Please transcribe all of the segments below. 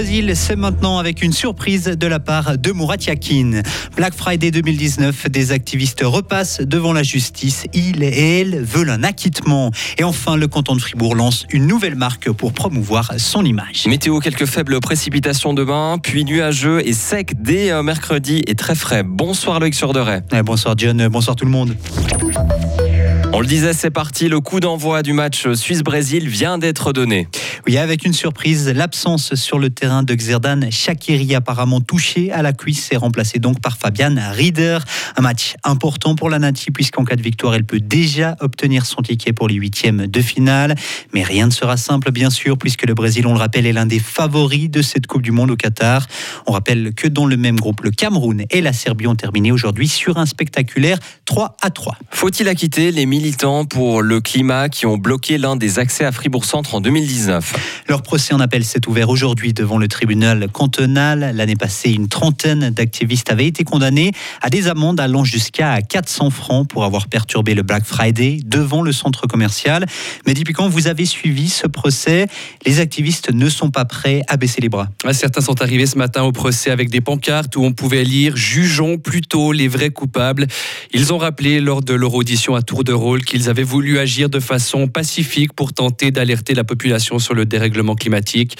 Brésil, c'est maintenant avec une surprise de la part de Murat Yakin. Black Friday 2019, des activistes repassent devant la justice. Ils et elles veulent un acquittement. Et enfin, le canton de Fribourg lance une nouvelle marque pour promouvoir son image. Météo, quelques faibles précipitations demain, puis nuageux et sec dès euh, mercredi et très frais. Bonsoir Loïc Surderet. bonsoir John, bonsoir tout le monde. On le disait, c'est parti. Le coup d'envoi du match Suisse-Brésil vient d'être donné. Oui, avec une surprise, l'absence sur le terrain de Xerdan Shakiri apparemment touché à la cuisse est remplacé donc par Fabian Rieder. Un match important pour la Nati puisqu'en cas de victoire, elle peut déjà obtenir son ticket pour les huitièmes de finale. Mais rien ne sera simple bien sûr puisque le Brésil, on le rappelle, est l'un des favoris de cette Coupe du Monde au Qatar. On rappelle que dans le même groupe, le Cameroun et la Serbie ont terminé aujourd'hui sur un spectaculaire 3 à 3. Faut-il acquitter les militants pour le climat qui ont bloqué l'un des accès à Fribourg-Centre en 2019 Leur procès en appel s'est ouvert aujourd'hui devant le tribunal cantonal. L'année passée, une trentaine d'activistes avaient été condamnés à des amendes allant jusqu'à 400 francs pour avoir perturbé le Black Friday devant le centre commercial. Mais depuis quand vous avez suivi ce procès, les activistes ne sont pas prêts à baisser les bras. Certains sont arrivés ce matin au procès avec des pancartes où on pouvait lire Jugeons plutôt les vrais coupables. Ils ont rappelé lors de leur audition à tour de rôle qu'ils avaient voulu agir de façon pacifique pour tenter d'alerter la population sur le dérèglement climatique.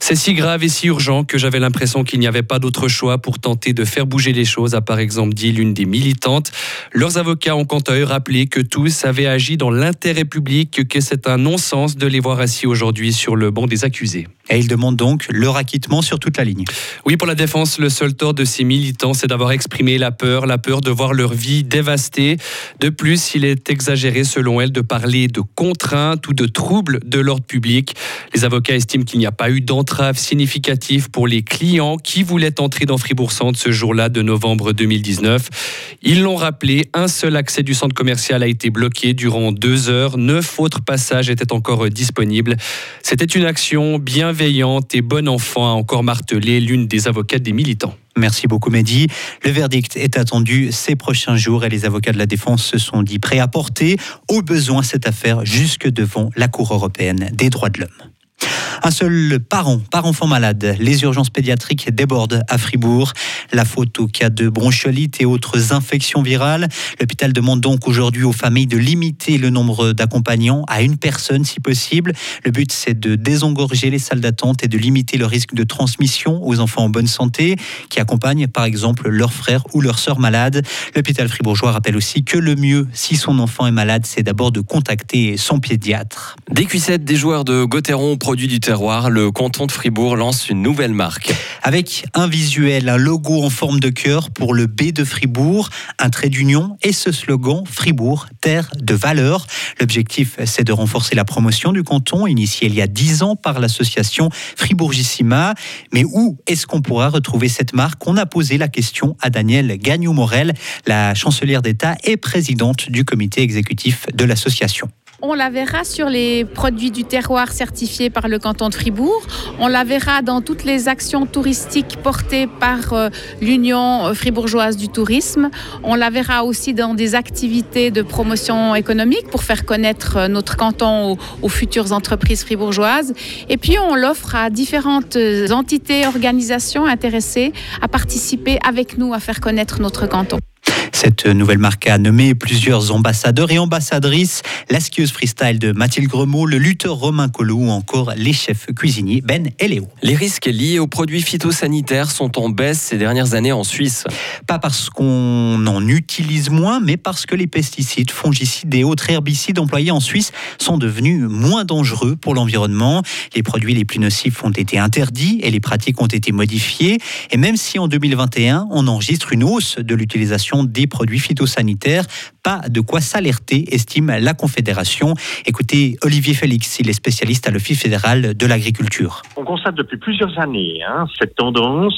C'est si grave et si urgent que j'avais l'impression qu'il n'y avait pas d'autre choix pour tenter de faire bouger les choses, a par exemple dit l'une des militantes. Leurs avocats ont quant à eux rappelé que tous avaient agi dans l'intérêt public, que c'est un non-sens de les voir assis aujourd'hui sur le banc des accusés. Et ils demandent donc leur acquittement sur toute la ligne. Oui, pour la défense, le seul tort de ces militants, c'est d'avoir exprimé la peur, la peur de voir leur vie dévastée. De plus, il est exagéré, selon elle, de parler de contraintes ou de troubles de l'ordre public. Les avocats estiment qu'il n'y a pas eu d'entrave significative pour les clients qui voulaient entrer dans Fribourg-Centre ce jour-là de novembre 2019. Ils l'ont rappelé, un seul accès du centre commercial a été bloqué durant deux heures. Neuf autres passages étaient encore disponibles. C'était une action bienveillante et bon enfant, a encore martelé l'une des avocates des militants. Merci beaucoup Mehdi. Le verdict est attendu ces prochains jours et les avocats de la défense se sont dit prêts à porter au besoin cette affaire jusque devant la Cour européenne des droits de l'homme. Un seul parent par enfant malade. Les urgences pédiatriques débordent à Fribourg. La faute au cas de bronchiolite et autres infections virales. L'hôpital demande donc aujourd'hui aux familles de limiter le nombre d'accompagnants à une personne si possible. Le but, c'est de désengorger les salles d'attente et de limiter le risque de transmission aux enfants en bonne santé qui accompagnent par exemple leur frère ou leur sœur malade. L'hôpital fribourgeois rappelle aussi que le mieux, si son enfant est malade, c'est d'abord de contacter son pédiatre. Des cuissettes des joueurs de Gauthieron produits du le canton de Fribourg lance une nouvelle marque. Avec un visuel, un logo en forme de cœur pour le B de Fribourg, un trait d'union et ce slogan Fribourg, terre de valeur. L'objectif, c'est de renforcer la promotion du canton, initié il y a dix ans par l'association Fribourgissima. Mais où est-ce qu'on pourra retrouver cette marque? On a posé la question à Danielle Gagnou-Morel, la chancelière d'État et présidente du comité exécutif de l'association. On la verra sur les produits du terroir certifiés par le canton de Fribourg. On la verra dans toutes les actions touristiques portées par euh, l'Union fribourgeoise du tourisme. On la verra aussi dans des activités de promotion économique pour faire connaître euh, notre canton aux, futures entreprises fribourgeoises. Et puis on l'offre à différentes euh, entités, organisations intéressées à participer avec nous à faire connaître notre canton. Cette nouvelle marque a nommé plusieurs ambassadeurs et ambassadrices, la skieuse freestyle de Mathilde Gremaud, le lutteur Romain Colou ou encore les chefs cuisiniers Ben et Léo. Les risques liés aux produits phytosanitaires sont en baisse ces dernières années en Suisse. Pas parce qu'on en utilise moins, mais parce que les pesticides, fongicides et autres herbicides employés en Suisse sont devenus moins dangereux pour l'environnement. Les produits les plus nocifs ont été interdits et les pratiques ont été modifiées. Et même si en 2021, on enregistre une hausse de l'utilisation des produits phytosanitaires. Pas de quoi s'alerter, estime la Confédération. Écoutez Olivier Félix, il est spécialiste à l'Office fédéral de l'agriculture. On constate depuis plusieurs années hein, cette tendance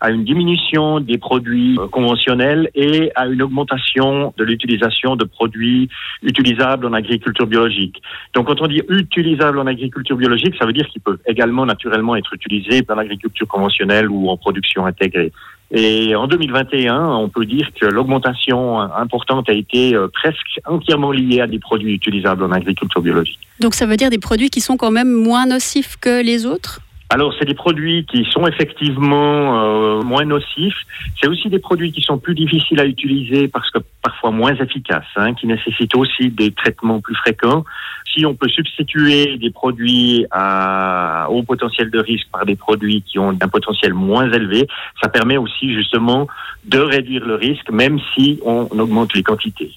à une diminution des produits euh, conventionnels et à une augmentation de l'utilisation de produits utilisables en agriculture biologique. Donc quand on dit utilisables en agriculture biologique, ça veut dire qu'ils peuvent également naturellement être utilisés dans l'agriculture conventionnelle ou en production intégrée. Et en 2021, on peut dire que l'augmentation importante a été euh, presque entièrement liée à des produits utilisables en agriculture biologique. Donc ça veut dire des produits qui sont quand même moins nocifs que les autres? Alors, c'est des produits qui sont effectivement euh, moins nocifs. C'est aussi des produits qui sont plus difficiles à utiliser parce que parfois moins efficaces, hein, qui nécessitent aussi des traitements plus fréquents. Si on peut substituer des produits à haut potentiel de risque par des produits qui ont un potentiel moins élevé, ça permet aussi justement de réduire le risque, même si on augmente les quantités.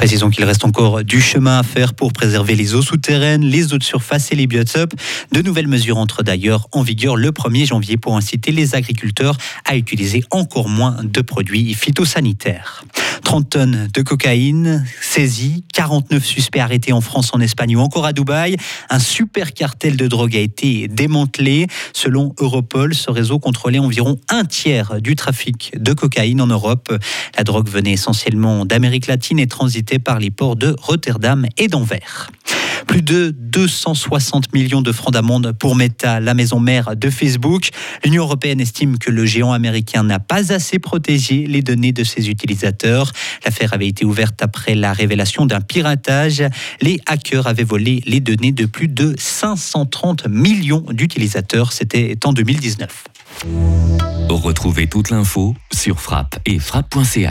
Précisons qu'il reste encore du chemin à faire pour préserver les eaux souterraines, les eaux de surface et les biotopes. De nouvelles mesures entrent d'ailleurs en vigueur le 1er janvier pour inciter les agriculteurs à utiliser encore moins de produits phytosanitaires. 30 tonnes de cocaïne saisies, 49 suspects arrêtés en France, en Espagne ou encore à Dubaï. Un super cartel de drogue a été démantelé. Selon Europol, ce réseau contrôlait environ un tiers du trafic de cocaïne en Europe. La drogue venait essentiellement d'Amérique latine et transitait par les ports de Rotterdam et d'Anvers. Plus de 260 millions de francs d'amende pour Meta, la maison mère de Facebook. L'Union européenne estime que le géant américain n'a pas assez protégé les données de ses utilisateurs. L'affaire avait été ouverte après la révélation d'un piratage. Les hackers avaient volé les données de plus de 530 millions d'utilisateurs. C'était en 2019. Retrouvez toute l'info sur frappe et frappe.ch.